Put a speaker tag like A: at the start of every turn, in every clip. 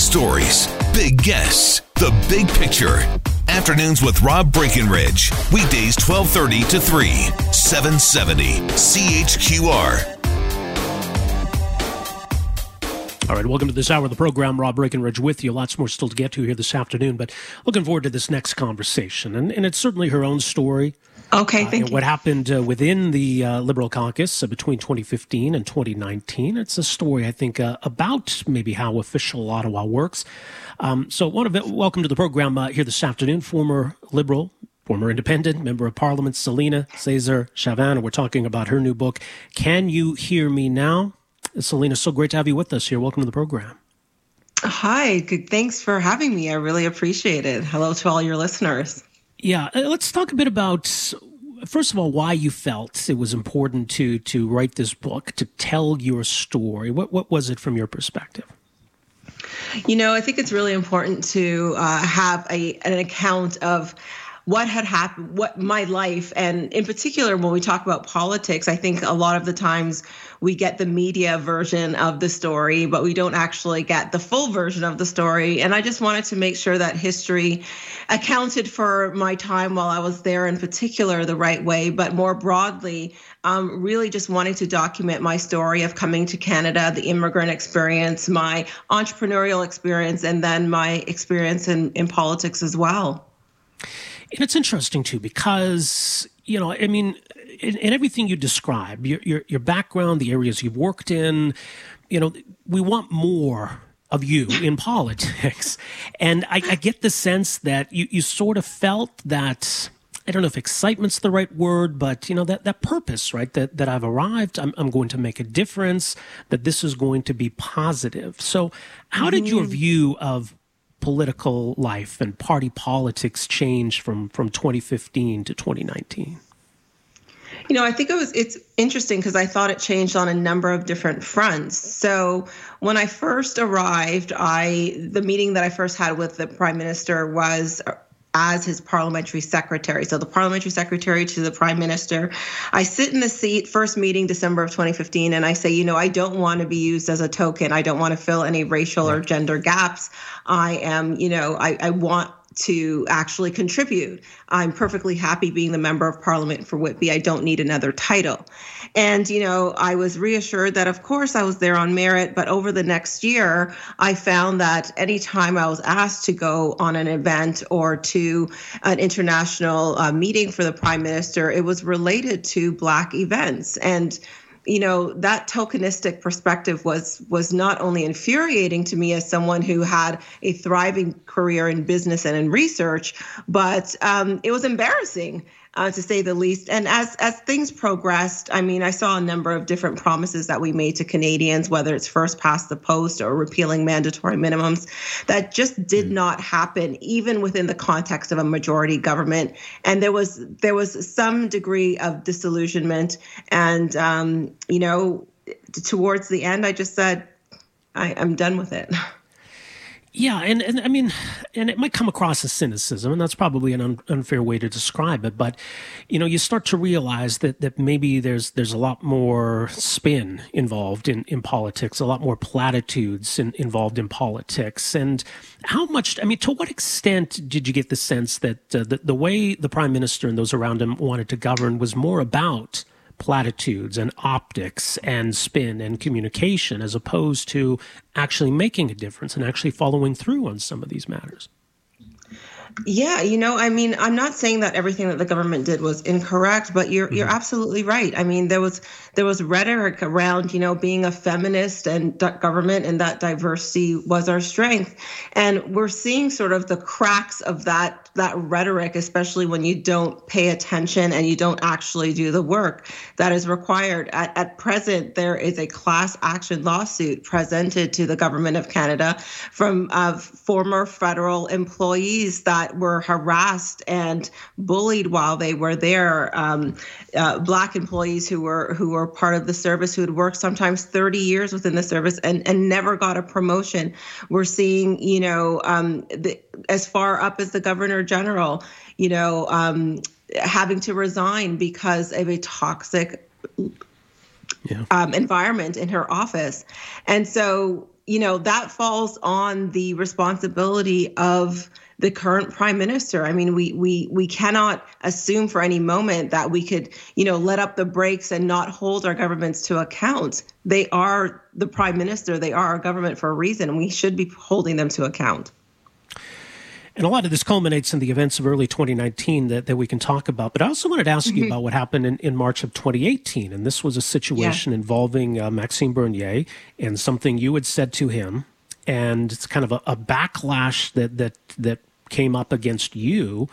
A: stories, big guests, the big picture. Afternoons with Rob Breckenridge. Weekdays 1230 to 3, 770 CHQR.
B: All right, welcome to this hour of the program. Rob Breckenridge with you. Lots more still to get to here this afternoon, but looking forward to this next conversation. And, and it's certainly her own story.
C: Okay, thank uh,
B: you. What happened uh, within the uh, Liberal caucus uh, between 2015 and 2019. It's a story, I think, uh, about maybe how official Ottawa works. Um, so, want to welcome to the program uh, here this afternoon, former Liberal former independent member of parliament Celina Caesar Chavannes. We're talking about her new book, Can You Hear Me Now? Celina, so great to have you with us here. Welcome to the program.
C: Hi, good. Thanks for having me. I really appreciate it. Hello to all your listeners.
B: Yeah, uh, let's talk a bit about first of all why you felt it was important to to write this book to tell your story. What what was it from your perspective?
C: You know, I think it's really important to uh, have a an account of what had happened, what my life, and in particular, when we talk about politics, I think a lot of the times we get the media version of the story, but we don't actually get the full version of the story. And I just wanted to make sure that history accounted for my time while I was there in particular the right way, but more broadly, um, really just wanting to document my story of coming to Canada, the immigrant experience, my entrepreneurial experience, and then my experience in, in politics as well.
B: And it's interesting too because you know, I mean, in, in everything you describe, your, your your background, the areas you've worked in, you know, we want more of you in politics, and I, I get the sense that you you sort of felt that. I don't know if excitement's the right word, but you know that that purpose, right? That that I've arrived, I'm I'm going to make a difference. That this is going to be positive. So, how did your mm-hmm. view of political life and party politics changed from from 2015 to 2019?
C: You know, I think it was it's interesting because I thought it changed on a number of different fronts. So when I first arrived, I the meeting that I first had with the prime minister was as his parliamentary secretary. So the parliamentary secretary to the prime minister. I sit in the seat, first meeting December of 2015, and I say, you know, I don't want to be used as a token. I don't want to fill any racial or gender gaps. I am, you know, I, I want to actually contribute. I'm perfectly happy being the member of parliament for Whitby. I don't need another title. And, you know, I was reassured that, of course, I was there on merit. But over the next year, I found that anytime I was asked to go on an event or to an international uh, meeting for the prime minister, it was related to Black events. And you know that tokenistic perspective was was not only infuriating to me as someone who had a thriving career in business and in research but um, it was embarrassing uh, to say the least. And as as things progressed, I mean, I saw a number of different promises that we made to Canadians, whether it's first past the post or repealing mandatory minimums, that just did mm. not happen, even within the context of a majority government. And there was there was some degree of disillusionment, and um, you know, towards the end, I just said, I, I'm done with it.
B: Yeah, and, and I mean, and it might come across as cynicism, and that's probably an un- unfair way to describe it. But you know, you start to realize that that maybe there's there's a lot more spin involved in in politics, a lot more platitudes in, involved in politics, and how much? I mean, to what extent did you get the sense that uh, the the way the prime minister and those around him wanted to govern was more about platitudes and optics and spin and communication as opposed to actually making a difference and actually following through on some of these matters.
C: Yeah, you know, I mean, I'm not saying that everything that the government did was incorrect, but you're mm-hmm. you're absolutely right. I mean, there was there was rhetoric around, you know, being a feminist and government and that diversity was our strength. And we're seeing sort of the cracks of that that rhetoric, especially when you don't pay attention and you don't actually do the work that is required. At, at present, there is a class action lawsuit presented to the government of Canada from uh, former federal employees that were harassed and bullied while they were there. Um, uh, black employees who were who were part of the service who had worked sometimes 30 years within the service and, and never got a promotion. We're seeing, you know, um, the, as far up as the governor general, you know, um, having to resign because of a toxic yeah. um, environment in her office. And so, you know, that falls on the responsibility of the current prime minister. I mean, we we we cannot assume for any moment that we could, you know, let up the brakes and not hold our governments to account. They are the prime minister. They are our government for a reason, and we should be holding them to account.
B: And a lot of this culminates in the events of early 2019 that, that we can talk about. But I also wanted to ask mm-hmm. you about what happened in, in March of 2018. And this was a situation yeah. involving uh, Maxime Bernier and something you had said to him. And it's kind of a, a backlash that, that, that came up against you.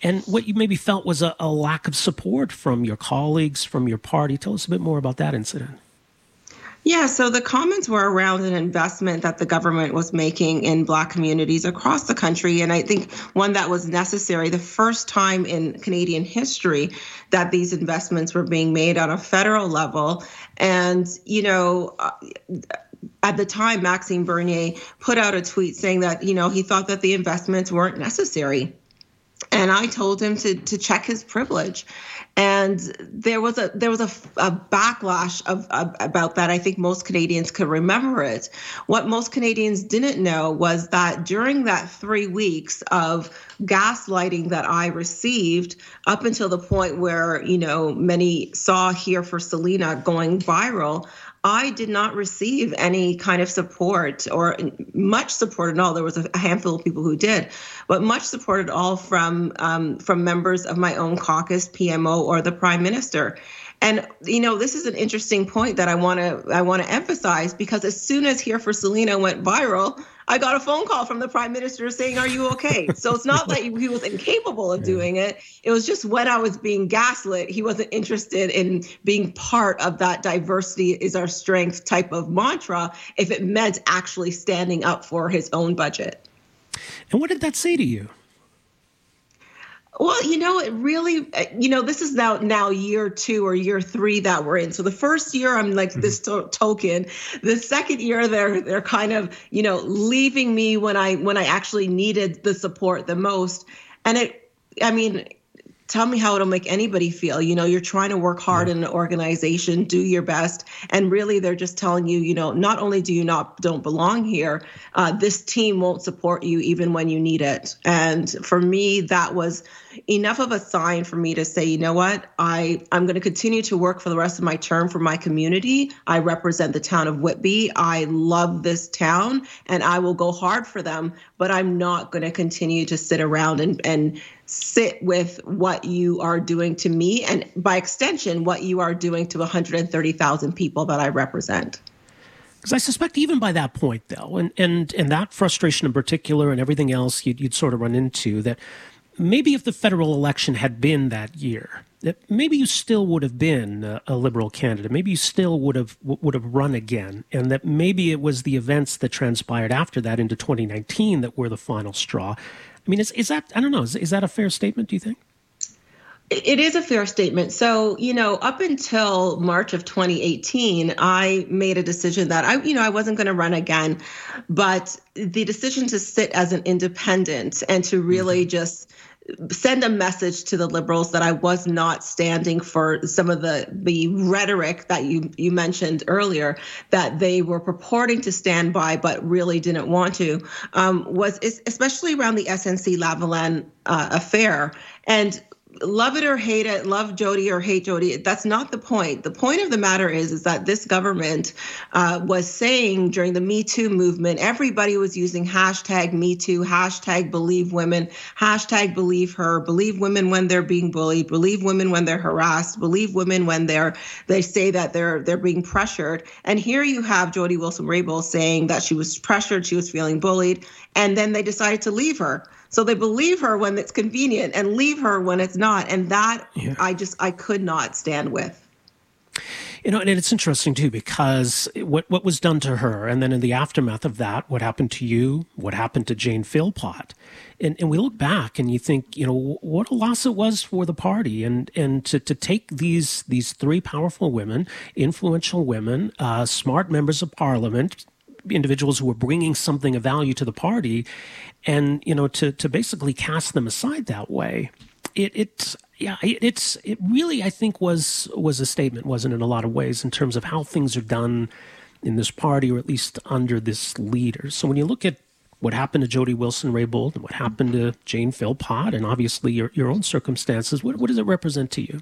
B: And what you maybe felt was a, a lack of support from your colleagues, from your party. Tell us a bit more about that incident.
C: Yeah, so the comments were around an investment that the government was making in Black communities across the country. And I think one that was necessary, the first time in Canadian history that these investments were being made on a federal level. And, you know, uh, at the time, Maxime Bernier put out a tweet saying that, you know, he thought that the investments weren't necessary. And I told him to to check his privilege and there was a there was a, a backlash of, of, about that. I think most Canadians could remember it. What most Canadians didn't know was that during that three weeks of gaslighting that I received, up until the point where you know many saw here for Celina going viral. I did not receive any kind of support or much support at all. There was a handful of people who did, but much support at all from um, from members of my own caucus, PMO, or the Prime Minister. And you know, this is an interesting point that I want to I want to emphasize because as soon as Here for Celina went viral, I got a phone call from the prime minister saying, "Are you okay?" so it's not that he was incapable of doing it. It was just when I was being gaslit, he wasn't interested in being part of that diversity is our strength type of mantra if it meant actually standing up for his own budget.
B: And what did that say to you?
C: Well, you know, it really, uh, you know, this is now now year two or year three that we're in. So the first year, I'm like mm-hmm. this to- token. The second year, they're they're kind of, you know, leaving me when I when I actually needed the support the most. And it, I mean, tell me how it'll make anybody feel. You know, you're trying to work hard yeah. in an organization, do your best, and really they're just telling you, you know, not only do you not don't belong here, uh, this team won't support you even when you need it. And for me, that was enough of a sign for me to say, you know what, I I'm going to continue to work for the rest of my term for my community. I represent the town of Whitby. I love this town, and I will go hard for them. But I'm not going to continue to sit around and and sit with what you are doing to me and by extension what you are doing to 130,000 people that I represent.
B: Because I suspect even by that point, though, and, and, and that frustration in particular and everything else you'd, you'd sort of run into, that maybe if the federal election had been that year, maybe you still would have been a, a, liberal candidate. Maybe you still would have would have run again, and that maybe it was the events that transpired after that into 2019 that were the final straw. I mean, is, is that, I don't know, is, is that a fair statement, do you think?
C: It is a fair statement. So, you know, up until March of 2018, I made a decision that I, you know, I wasn't going to run again, but the decision to sit as an independent and to really mm-hmm. just send a message to the liberals that I was not standing for some of the the rhetoric that you you mentioned earlier that they were purporting to stand by but really didn't want to um, was especially around the SNC Lavalin uh, affair. And love it or hate it, love Jody or hate Jody. That's not the point. The point of the matter is, is that this government uh, was saying during the Me Too movement, everybody was using hashtag Me Too, hashtag Believe Women, hashtag Believe Her, believe women when they're being bullied, believe women when they're harassed, believe women when they're they say that they're they're being pressured. And here you have Jody Wilson-Raybould saying that she was pressured, she was feeling bullied, and then they decided to leave her. So they believe her when it's convenient and leave her when it's not. And that yeah. I just, I could not stand with.
B: You know, and it's interesting too because what what was done to her, and then in the aftermath of that, what happened to you, what happened to Jane Philpott, and and we look back and you think, you know, what a loss it was for the party, and and to to take these these three powerful women, influential women, uh, smart members of parliament, individuals who were bringing something of value to the party, and you know to to basically cast them aside that way, it it's yeah it, it's it really I think was was a statement, wasn't in a lot of ways in terms of how things are done in this party, or at least under this leader. So when you look at what happened to Jody Wilson Raybould and what happened to Jane Philpott, and obviously your, your own circumstances, what, what does it represent to you?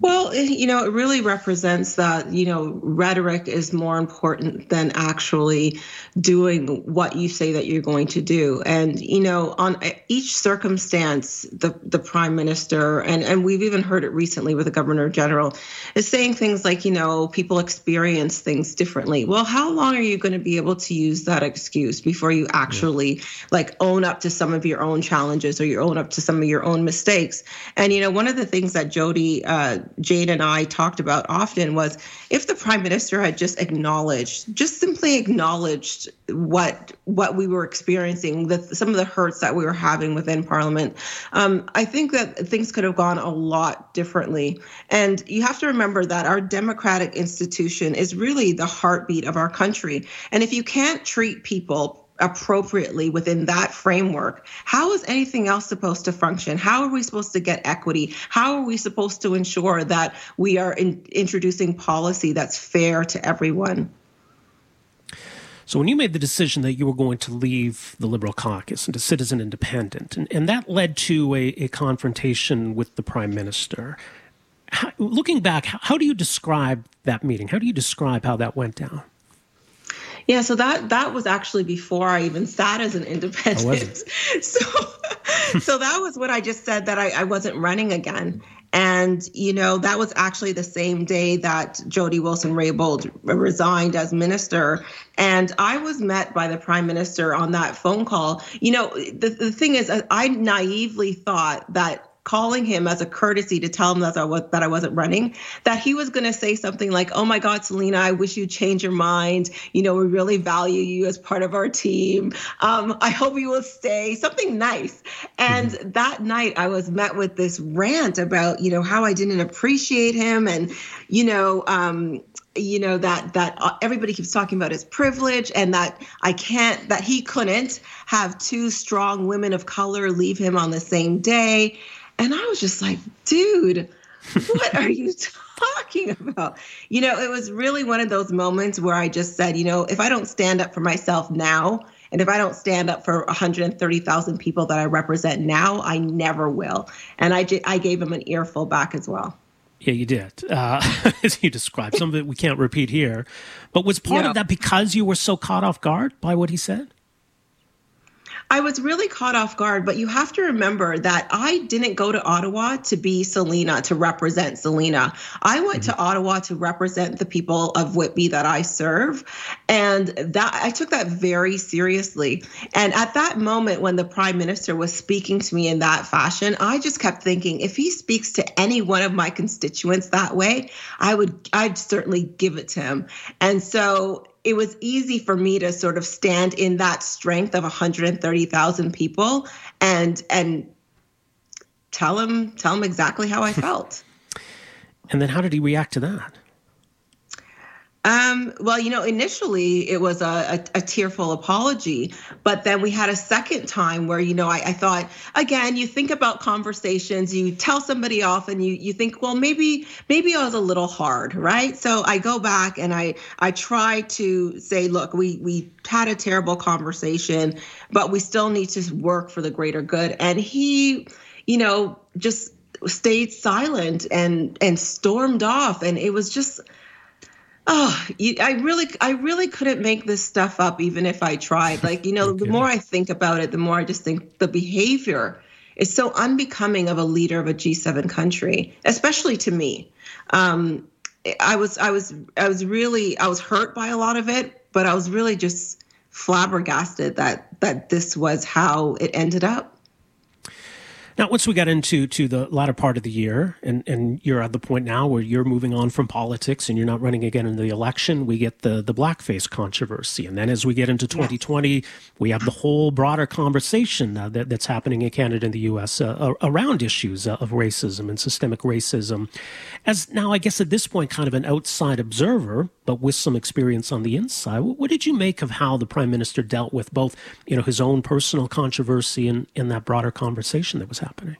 C: Well, you know, it really represents that, you know, rhetoric is more important than actually doing what you say that you're going to do. And, you know, on each circumstance, the, the prime minister, and, and we've even heard it recently with the governor general, is saying things like, you know, people experience things differently. Well, how long are you going to be able to use that excuse before you actually yeah. like own up to some of your own challenges or you own up to some of your own mistakes? And, you know, one of the things that Jody, uh, Jane and I talked about often was if the prime minister had just acknowledged, just simply acknowledged what what we were experiencing, the, some of the hurts that we were having within Parliament, um, I think that things could have gone a lot differently. And you have to remember that our democratic institution is really the heartbeat of our country. And if you can't treat people appropriately within that framework, how is anything else supposed to function? How are we supposed to get equity? How are we supposed to ensure that we are in, introducing policy that's fair to everyone?
B: So, when you made the decision that you were going to leave the Liberal caucus and to an independent, and, and that led to a, a confrontation with the Prime Minister, how, looking back, how do you describe that meeting? How do you describe how that went down?
C: Yeah, so that that was actually before I even sat as an independent. Oh, so so that was what I just said that I, I wasn't running again. And, you know, that was actually the same day that Jody Wilson Raybould resigned as minister. And I was met by the prime minister on that phone call. You know, the, the thing is, I naively thought that calling him as a courtesy to tell him that I, was, that I wasn't running, that he was going to say something like, Oh my God, Celina, I wish you'd change your mind. You know, we really value you as part of our team. Um, I hope you will stay, something nice. And mm-hmm. that night, I was met with this rant about, you know, how I didn't appreciate him and, you know, um, you know that that uh, everybody keeps talking about his privilege and that I can't that he couldn't have two strong women of color leave him on the same day and I was just like, dude, what are you talking about? You know, it was really one of those moments where I just said, you know, if I don't stand up for myself now, and if I don't stand up for 130,000 people that I represent now, I never will. And I, I gave him an earful back as well.
B: Yeah, you did, uh, as you described. Some of it we can't repeat here. But was part no. of that because you were so caught off guard by what he said?
C: I was really caught off guard, but you have to remember that I didn't go to Ottawa to be Celina, to represent Celina. I went mm-hmm. to Ottawa to represent the people of Whitby that I serve. And that I took that very seriously. And at that moment when the prime minister was speaking to me in that fashion, I just kept thinking if he speaks to any one of my constituents that way, I would I'd certainly give it to him. And so it was easy for me to sort of stand in that strength of 130,000 people and and tell him tell him exactly how I felt.
B: and then how did he react to that?
C: Um, well, you know, initially it was a, a, a, tearful apology, but then we had a second time where, you know, I, I, thought again, you think about conversations, you tell somebody off and you you think, well, maybe maybe I was a little hard, right? So I go back and I I try to say, look, we we had a terrible conversation, but we still need to work for the greater good. And he, you know, just stayed silent and and stormed off and it was just oh i really i really couldn't make this stuff up even if i tried. Like you know okay. the more i think about it the more i just think the behavior is so unbecoming of a leader of a g7 country especially to me. Um, i was i was i was really i was hurt by a lot of it but i was really just flabbergasted that that this was how it ended up
B: now, once we got into to the latter part of the year, and, and you're at the point now where you're moving on from politics and you're not running again in the election, we get the the blackface controversy, and then as we get into 2020, we have the whole broader conversation uh, that, that's happening in Canada and the U.S. Uh, around issues uh, of racism and systemic racism. As now, I guess at this point, kind of an outside observer, but with some experience on the inside, what, did you make of how the prime minister dealt with both, you know, his own personal controversy and in that broader conversation that was happening?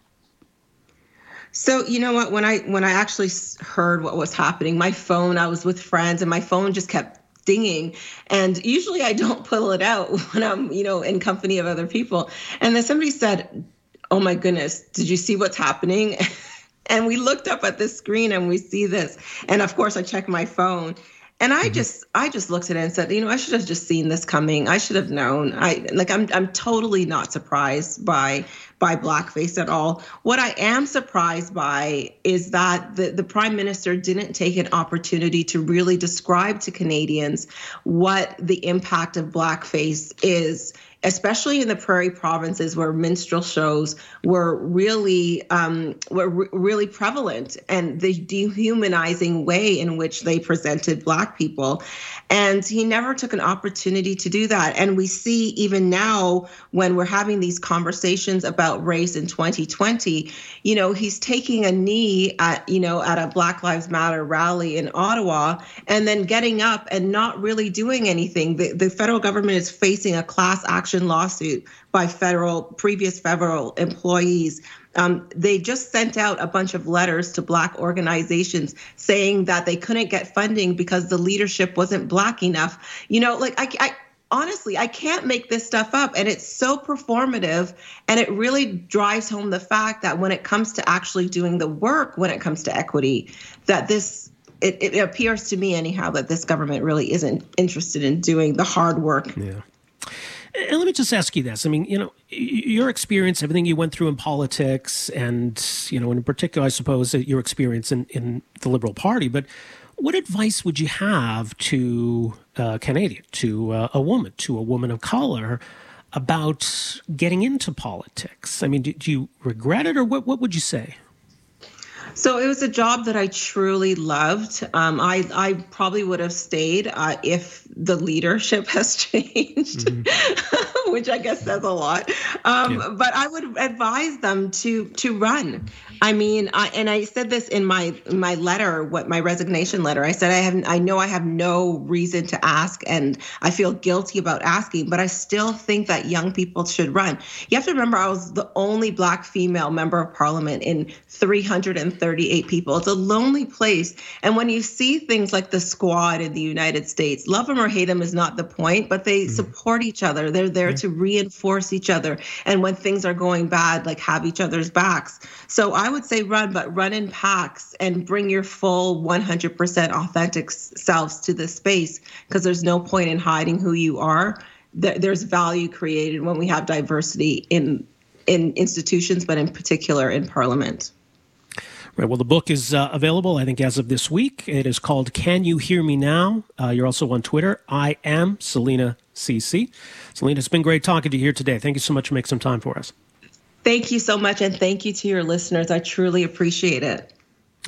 C: So you know what? When I when I actually heard what was happening, my phone. I was with friends, and my phone just kept dinging. And usually, I don't pull it out when I'm you know in company of other people. And then somebody said, "Oh my goodness, did you see what's happening?" and we looked up at the screen and we see this. And of course, I checked my phone and I mm-hmm. just I just looked at it and said, you know, I should have just seen this coming. I should have known. I like I'm I'm totally not surprised by by blackface at all. What I am surprised by is that the, the prime minister didn't take an opportunity to really describe to Canadians what the impact of blackface is especially in the prairie provinces where minstrel shows were really um, were re- really prevalent and the dehumanizing way in which they presented black people. And he never took an opportunity to do that. And we see even now when we're having these conversations about race in 2020 you know he's taking a knee at you know at a black lives matter rally in ottawa and then getting up and not really doing anything. The, the federal government is facing a class action action lawsuit by federal previous federal employees. Um, they just sent out a bunch of letters to black organizations saying that they couldn't get funding because the leadership wasn't black enough. You know, like I, I honestly, I can't make this stuff up. And it's so performative. And it really drives home the fact that when it comes to actually doing the work, when it comes to equity, that this, it, it appears to me, anyhow, that this government really isn't interested in doing the hard work.
B: Yeah. And let me just ask you this. I mean, you know, your experience, everything you went through in politics, and, you know, in particular, I suppose, uh, your experience in, in the Liberal Party, but what advice would you have to a uh, Canadian, to uh, a woman, to a woman of color about getting into politics? I mean, do, do you regret it, or what, what would you say?
C: So it was a job that I truly loved. Um, I I probably would have stayed uh, if the leadership has changed, mm-hmm. which I guess says a lot. Um, yeah. But I would advise them to to run. I mean, I, and I said this in my my letter, what my resignation letter. I said I have I know I have no reason to ask, and I feel guilty about asking, but I still think that young people should run. You have to remember, I was the only Black female member of Parliament in 338 people. It's a lonely place. And when you see things like the squad in the United States, love them or hate them is not the point, but they mm support each other. They're there mm to reinforce each other. And when things are going bad, like have each other's backs. So I would say run, but run in packs and bring your full 100% authentic selves to the space because there's no point in hiding who you are. There's value created when we have diversity in in institutions, but in particular in parliament.
B: Right. Well, the book is uh, available, I think, as of this week. It is called Can You Hear Me Now? Uh, you're also on Twitter. I am Selena CC. Celina, it's been great talking to you here today. Thank you so much for making some time for us.
C: Thank you so much. And thank you to your listeners. I truly appreciate it.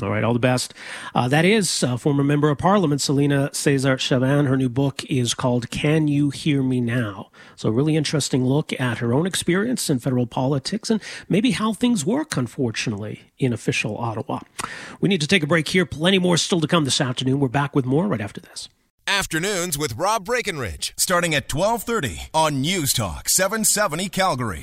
B: All right, all the best. Uh, that is uh, former member of parliament Celina Caesar Chavannes. Her new book is called Can You Hear Me Now? So, a really interesting look at her own experience in federal politics and maybe how things work, unfortunately, in official Ottawa. We need to take a break here. Plenty more still to come this afternoon. We're back with more right after this.
A: Afternoons with Rob Breckenridge, starting at 1230 on News Talk 770 Calgary.